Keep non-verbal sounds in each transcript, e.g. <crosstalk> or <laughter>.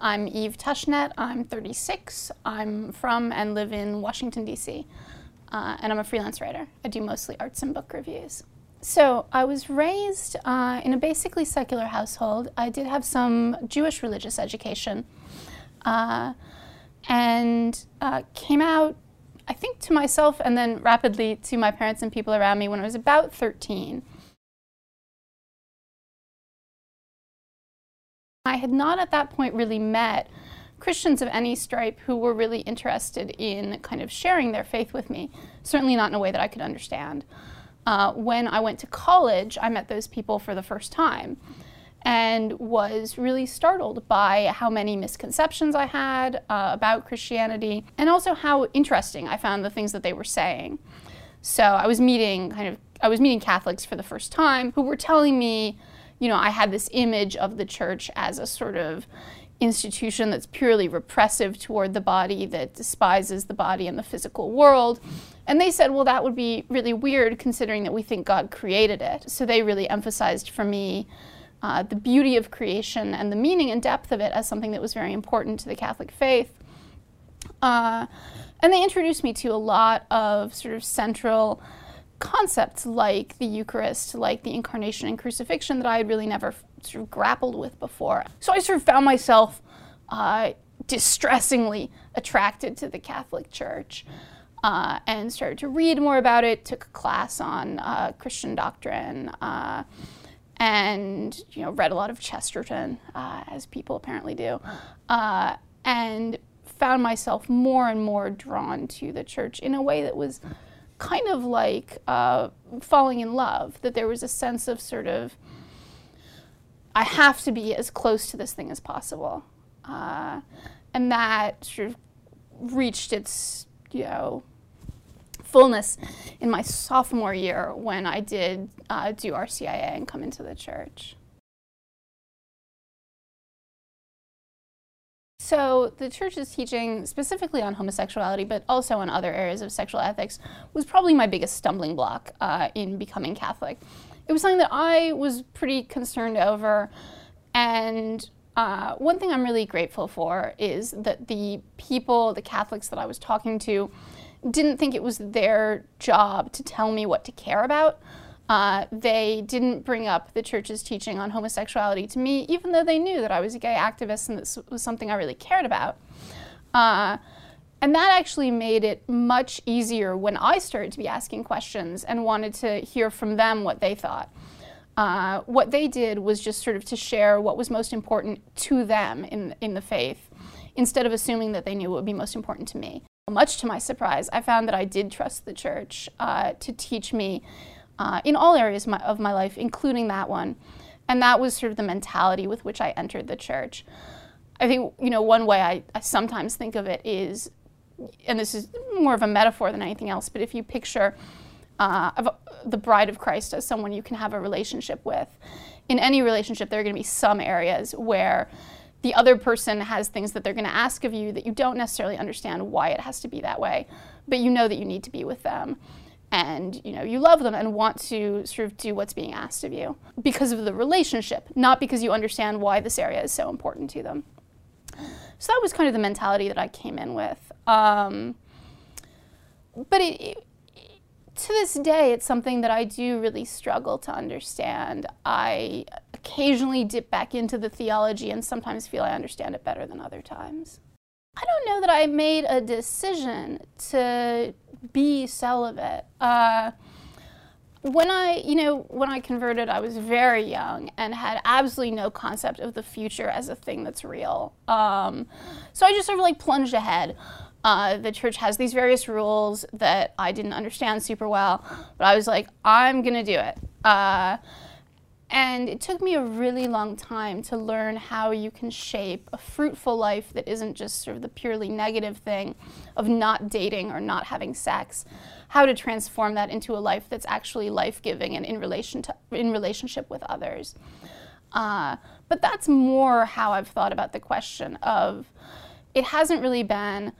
I'm Eve Tushnet. I'm 36. I'm from and live in Washington, D.C. Uh, and I'm a freelance writer. I do mostly arts and book reviews. So I was raised uh, in a basically secular household. I did have some Jewish religious education uh, and uh, came out, I think, to myself and then rapidly to my parents and people around me when I was about 13. I had not at that point really met Christians of any stripe who were really interested in kind of sharing their faith with me, certainly not in a way that I could understand. Uh, when I went to college, I met those people for the first time and was really startled by how many misconceptions I had uh, about Christianity and also how interesting I found the things that they were saying. So I was meeting kind of I was meeting Catholics for the first time who were telling me you know, I had this image of the church as a sort of institution that's purely repressive toward the body, that despises the body and the physical world. And they said, well, that would be really weird considering that we think God created it. So they really emphasized for me uh, the beauty of creation and the meaning and depth of it as something that was very important to the Catholic faith. Uh, and they introduced me to a lot of sort of central concepts like the Eucharist, like the incarnation and crucifixion that I had really never sort of grappled with before. So I sort of found myself uh, distressingly attracted to the Catholic Church. Uh, and started to read more about it. Took a class on uh, Christian doctrine, uh, and you know read a lot of Chesterton, uh, as people apparently do, uh, and found myself more and more drawn to the church in a way that was kind of like uh, falling in love, that there was a sense of sort of, I have to be as close to this thing as possible. Uh, and that sort of reached its, you know, fullness in my sophomore year when I did uh, do RCIA and come into the church. So the church's teaching, specifically on homosexuality, but also on other areas of sexual ethics, was probably my biggest stumbling block uh, in becoming Catholic. It was something that I was pretty concerned over, and uh, one thing I'm really grateful for is that the people, the Catholics that I was talking to, didn't think it was their job to tell me what to care about. Uh, they didn't bring up the church's teaching on homosexuality to me, even though they knew that I was a gay activist and this was something I really cared about. Uh, and that actually made it much easier when I started to be asking questions and wanted to hear from them what they thought. Uh, what they did was just sort of to share what was most important to them in, in the faith, instead of assuming that they knew what would be most important to me. Much to my surprise, I found that I did trust the church uh, to teach me uh, in all areas of my, of my life, including that one. And that was sort of the mentality with which I entered the church. I think, you know, one way I, I sometimes think of it is, and this is more of a metaphor than anything else, but if you picture uh, the bride of Christ as someone you can have a relationship with, in any relationship, there are going to be some areas where the other person has things that they're going to ask of you that you don't necessarily understand why it has to be that way, but you know that you need to be with them and you know you love them and want to sort of do what's being asked of you because of the relationship not because you understand why this area is so important to them. So that was kind of the mentality that i came in with. Um, but it, it, to this day it's something that i do really struggle to understand. I occasionally dip back into the theology and sometimes feel i understand it better than other times. I don't know that i made a decision to be celibate. Uh, when I, you know, when I converted, I was very young and had absolutely no concept of the future as a thing that's real. Um, so I just sort of like plunged ahead. Uh, the church has these various rules that I didn't understand super well, but I was like, I'm gonna do it. Uh, and it took me a really long time to learn how you can shape a fruitful life that isn't just sort of the purely negative thing of not dating or not having sex. How to transform that into a life that's actually life giving and in, relation to, in relationship with others. Uh, but that's more how I've thought about the question of it hasn't really been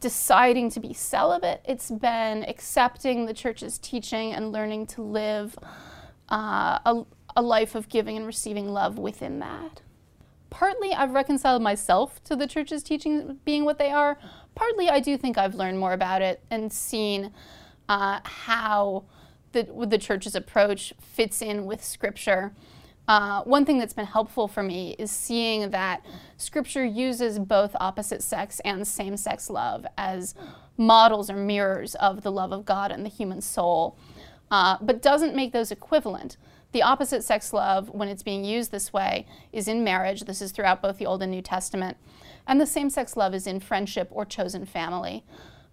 deciding to be celibate, it's been accepting the church's teaching and learning to live uh, a, a life of giving and receiving love within that. partly I've reconciled myself to the church's teachings being what they are. Partly I do think I've learned more about it and seen uh, how the, the church's approach fits in with Scripture. Uh, one thing that's been helpful for me is seeing that Scripture uses both opposite sex and same sex love as models or mirrors of the love of God and the human soul, uh, but doesn't make those equivalent. The opposite sex love, when it's being used this way, is in marriage. This is throughout both the Old and New Testament. And the same sex love is in friendship or chosen family.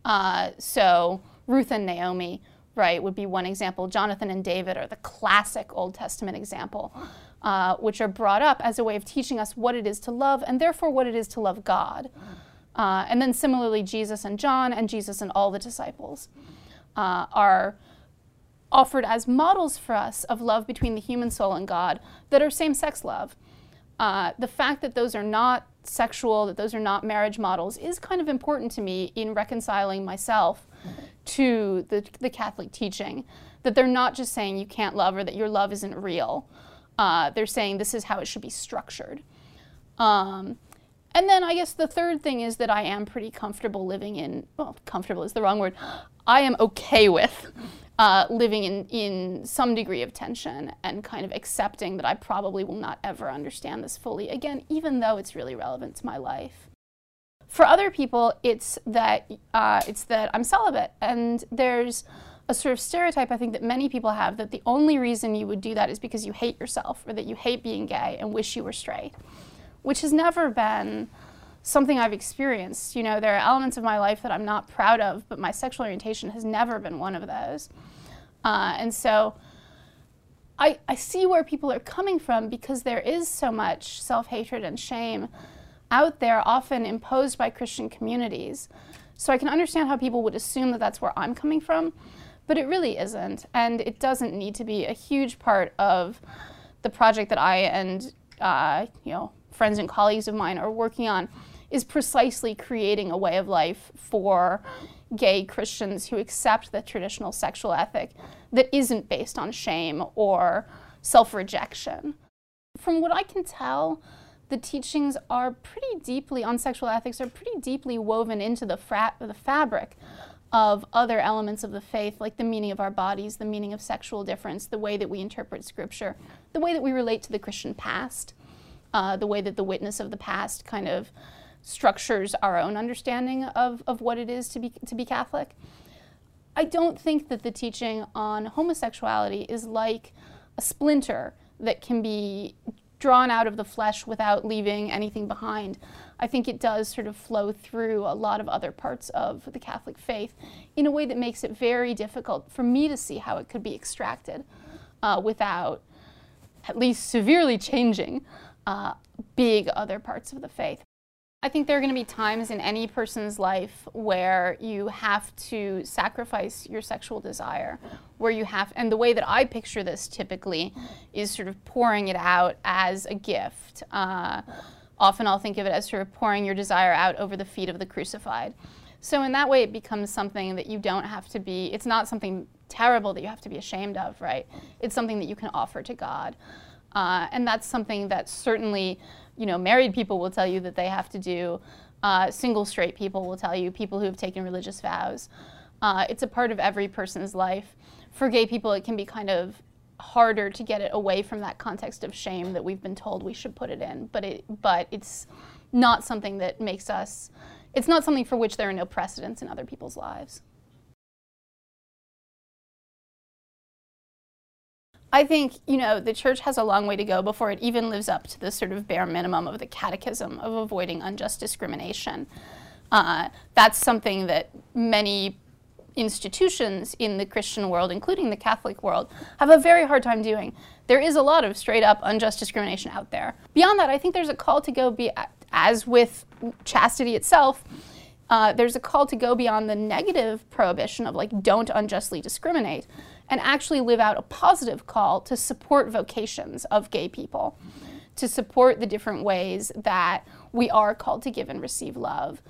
Uh, so Ruth and Naomi, right, would be one example. Jonathan and David are the classic Old Testament example, uh, which are brought up as a way of teaching us what it is to love and therefore what it is to love God. Uh, and then similarly, Jesus and John and Jesus and all the disciples uh, are offered as models for us of love between the human soul and God that are same sex love. Uh, the fact that those are not sexual, that those are not marriage models, is kind of important to me in reconciling myself to the, the Catholic teaching. That they're not just saying you can't love or that your love isn't real. Uh, they're saying this is how it should be structured. Um, and then I guess the third thing is that I am pretty comfortable living in, well, comfortable is the wrong word. I am okay with uh, living in, in some degree of tension and kind of accepting that I probably will not ever understand this fully again, even though it's really relevant to my life. For other people, it's that uh, it's that I'm celibate, and there's a sort of stereotype I think that many people have that the only reason you would do that is because you hate yourself or that you hate being gay and wish you were straight which has never been something I've experienced. You know, there are elements of my life that I'm not proud of, but my sexual orientation has never been one of those. Uh, and so I, I see where people are coming from because there is so much self hatred and shame out there, often imposed by Christian communities. So I can understand how people would assume that that's where I'm coming from, but it really isn't. And it doesn't need to be a huge part of the project that I and, uh, you know, friends and colleagues of mine are working on is precisely creating a way of life for gay Christians who accept the traditional sexual ethic that isn't based on shame or self rejection. From what I can tell, the teachings are pretty deeply on sexual ethics are pretty deeply woven into the, fra- the fabric of other elements of the faith, like the meaning of our bodies, the meaning of sexual difference, the way that we interpret scripture, the way that we relate to the Christian past uh, the way that the witness of the past kind of structures our own understanding of, of what it is to be, to be Catholic. I don't think that the teaching on homosexuality is like a splinter that can be drawn out of the flesh without leaving anything behind. I think it does sort of flow through a lot of other parts of the Catholic faith in a way that makes it very difficult for me to see how it could be extracted uh, without at least severely changing uh, big other parts of the faith. I think there are going to be times in any person's life where you have to sacrifice your sexual desire, where you have, and the way that I picture this typically is sort of pouring it out as a gift. Uh, often I'll think of it as sort of pouring your desire out over the feet of the crucified. So in that way, it becomes something that you don't have to be, it's not something terrible that you have to be ashamed of, right? It's something that you can offer to God. Uh, and that's something that certainly, you know, married people will tell you that they have to do. Uh, single straight people will tell you, people who have taken religious vows. Uh, it's a part of every person's life. For gay people, it can be kind of harder to get it away from that context of shame that we've been told we should put it in. But it, but it's not something that makes us. It's not something for which there are no precedents in other people's lives. I think, you know, the church has a long way to go before it even lives up to the sort of bare minimum of the catechism of avoiding unjust discrimination. Uh, that's something that many institutions in the Christian world, including the Catholic world, have a very hard time doing. There is a lot of straight up unjust discrimination out there. Beyond that, I think there's a call to go be, as with chastity itself, uh, there's a call to go beyond the negative prohibition of like don't unjustly discriminate and actually live out a positive call to support vocations of gay people, to support the different ways that we are called to give and receive love.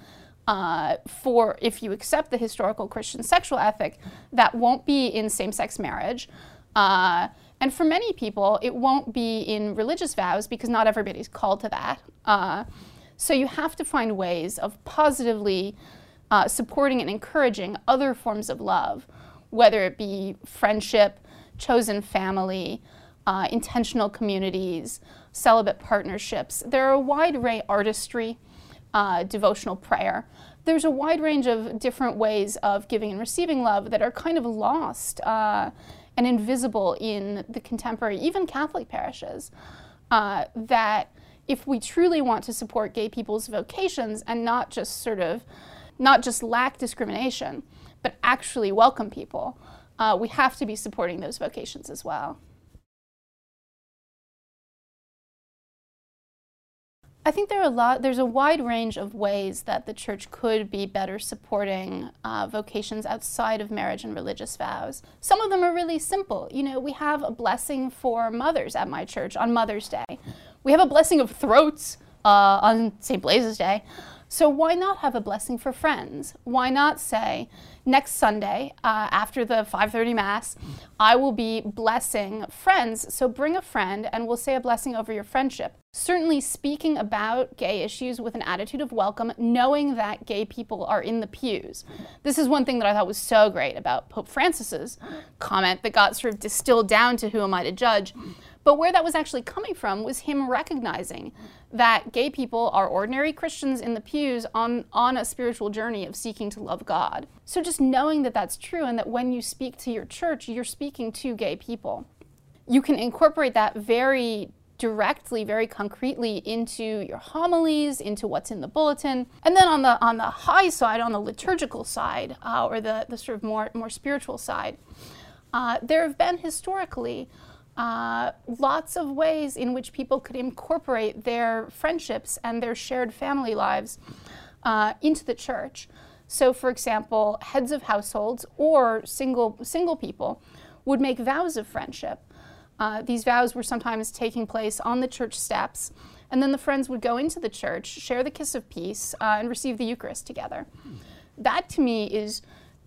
Uh, for if you accept the historical Christian sexual ethic, that won't be in same sex marriage. Uh, And for many people, it won't be in religious vows because not everybody's called to that. So you have to find ways of positively uh, supporting and encouraging other forms of love, whether it be friendship, chosen family, uh, intentional communities, celibate partnerships. There are a wide array of artistry, uh, devotional prayer. There's a wide range of different ways of giving and receiving love that are kind of lost uh, and invisible in the contemporary, even Catholic parishes. Uh, that if we truly want to support gay people's vocations and not just sort of not just lack discrimination, but actually welcome people, uh, we have to be supporting those vocations as well. I think there are a lot. There's a wide range of ways that the church could be better supporting uh, vocations outside of marriage and religious vows. Some of them are really simple. You know, we have a blessing for mothers at my church on Mother's Day. We have a blessing of throats uh, on St. Blaise's Day. So why not have a blessing for friends? Why not say, next Sunday uh, after the 5:30 mass, I will be blessing friends. So bring a friend, and we'll say a blessing over your friendship. Certainly, speaking about gay issues with an attitude of welcome, knowing that gay people are in the pews. This is one thing that I thought was so great about Pope Francis's comment that got sort of distilled down to who am I to judge. But where that was actually coming from was him recognizing that gay people are ordinary Christians in the pews on, on a spiritual journey of seeking to love God. So just knowing that that's true and that when you speak to your church, you're speaking to gay people. You can incorporate that very directly, very concretely into your homilies, into what's in the bulletin. And then on the on the high side, on the liturgical side, uh, or the, the sort of more, more spiritual side, uh, there have been historically uh, lots of ways in which people could incorporate their friendships and their shared family lives uh, into the church. So, for example, heads of households or single, single people would make vows of friendship. Uh, these vows were sometimes taking place on the church steps, and then the friends would go into the church, share the kiss of peace, uh, and receive the Eucharist together. That to me is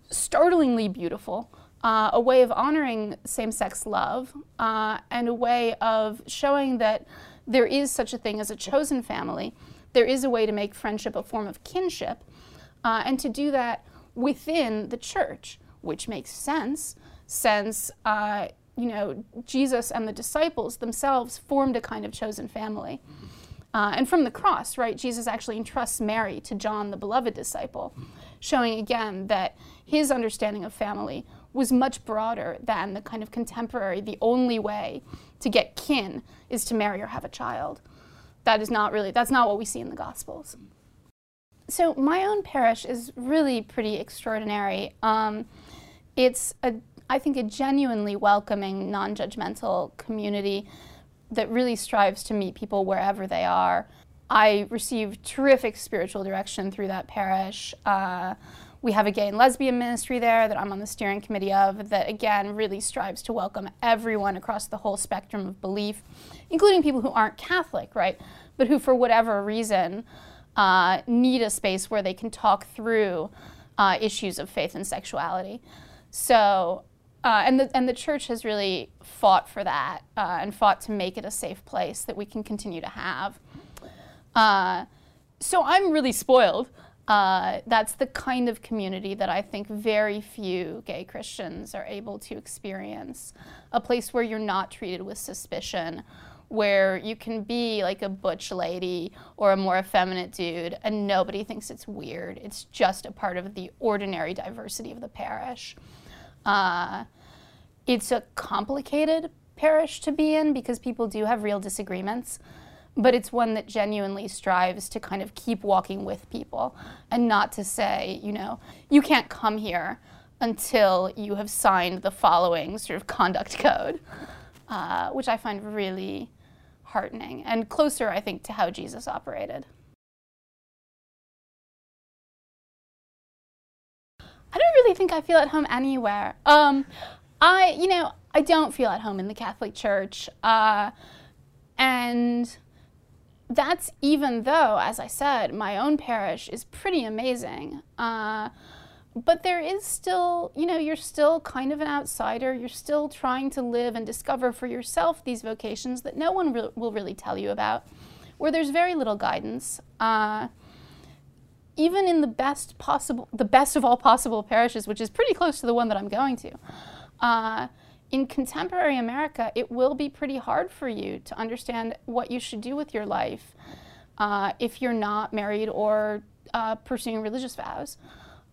startlingly beautiful uh, a way of honoring same sex love uh, and a way of showing that there is such a thing as a chosen family. There is a way to make friendship a form of kinship, uh, and to do that within the church, which makes sense since uh, you know Jesus and the disciples themselves formed a kind of chosen family. Uh, and from the cross, right, Jesus actually entrusts Mary to John, the beloved disciple, showing again that his understanding of family was much broader than the kind of contemporary, the only way to get kin is to marry or have a child. That is not really, that's not what we see in the Gospels. So my own parish is really pretty extraordinary. Um, it's a, I think, a genuinely welcoming, non-judgmental community that really strives to meet people wherever they are. I received terrific spiritual direction through that parish. Uh, we have a gay and lesbian ministry there that I'm on the steering committee of that, again, really strives to welcome everyone across the whole spectrum of belief, including people who aren't Catholic, right? But who, for whatever reason, uh, need a space where they can talk through uh, issues of faith and sexuality. So, uh, and, the, and the church has really fought for that uh, and fought to make it a safe place that we can continue to have. Uh, so I'm really spoiled. Uh, that's the kind of community that I think very few gay Christians are able to experience. A place where you're not treated with suspicion, where you can be like a butch lady or a more effeminate dude and nobody thinks it's weird. It's just a part of the ordinary diversity of the parish. Uh, it's a complicated parish to be in because people do have real disagreements but it's one that genuinely strives to kind of keep walking with people and not to say, you know, you can't come here until you have signed the following sort of conduct <laughs> code, uh, which I find really heartening and closer, I think, to how Jesus operated. I don't really think I feel at home anywhere. Um, I, you know, I don't feel at home in the Catholic Church. Uh, and that's even though, as I said, my own parish is pretty amazing. Uh, but there is still, you know, you're still kind of an outsider. You're still trying to live and discover for yourself these vocations that no one re- will really tell you about, where there's very little guidance. Uh, even in the best possible, the best of all possible parishes, which is pretty close to the one that I'm going to, uh, in contemporary America, it will be pretty hard for you to understand what you should do with your life uh, if you're not married or uh, pursuing religious vows.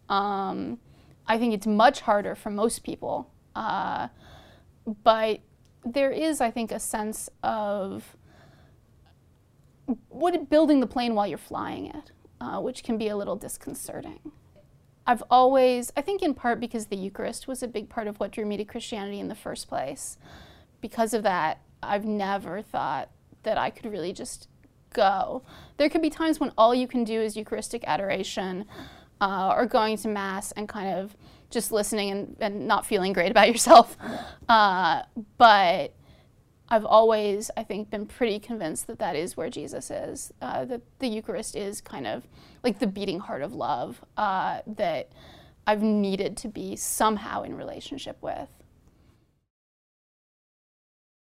Um, I think it's much harder for most people. Uh, but there is, I think, a sense of what building the plane while you're flying it, uh, which can be a little disconcerting. I've always, I think in part because the Eucharist was a big part of what drew me to Christianity in the first place. Because of that, I've never thought that I could really just go. There could be times when all you can do is Eucharistic adoration uh, or going to Mass and kind of just listening and, and not feeling great about yourself. Uh, but I've always, I think, been pretty convinced that that is where Jesus is. Uh, that the Eucharist is kind of like the beating heart of love uh, that I've needed to be somehow in relationship with.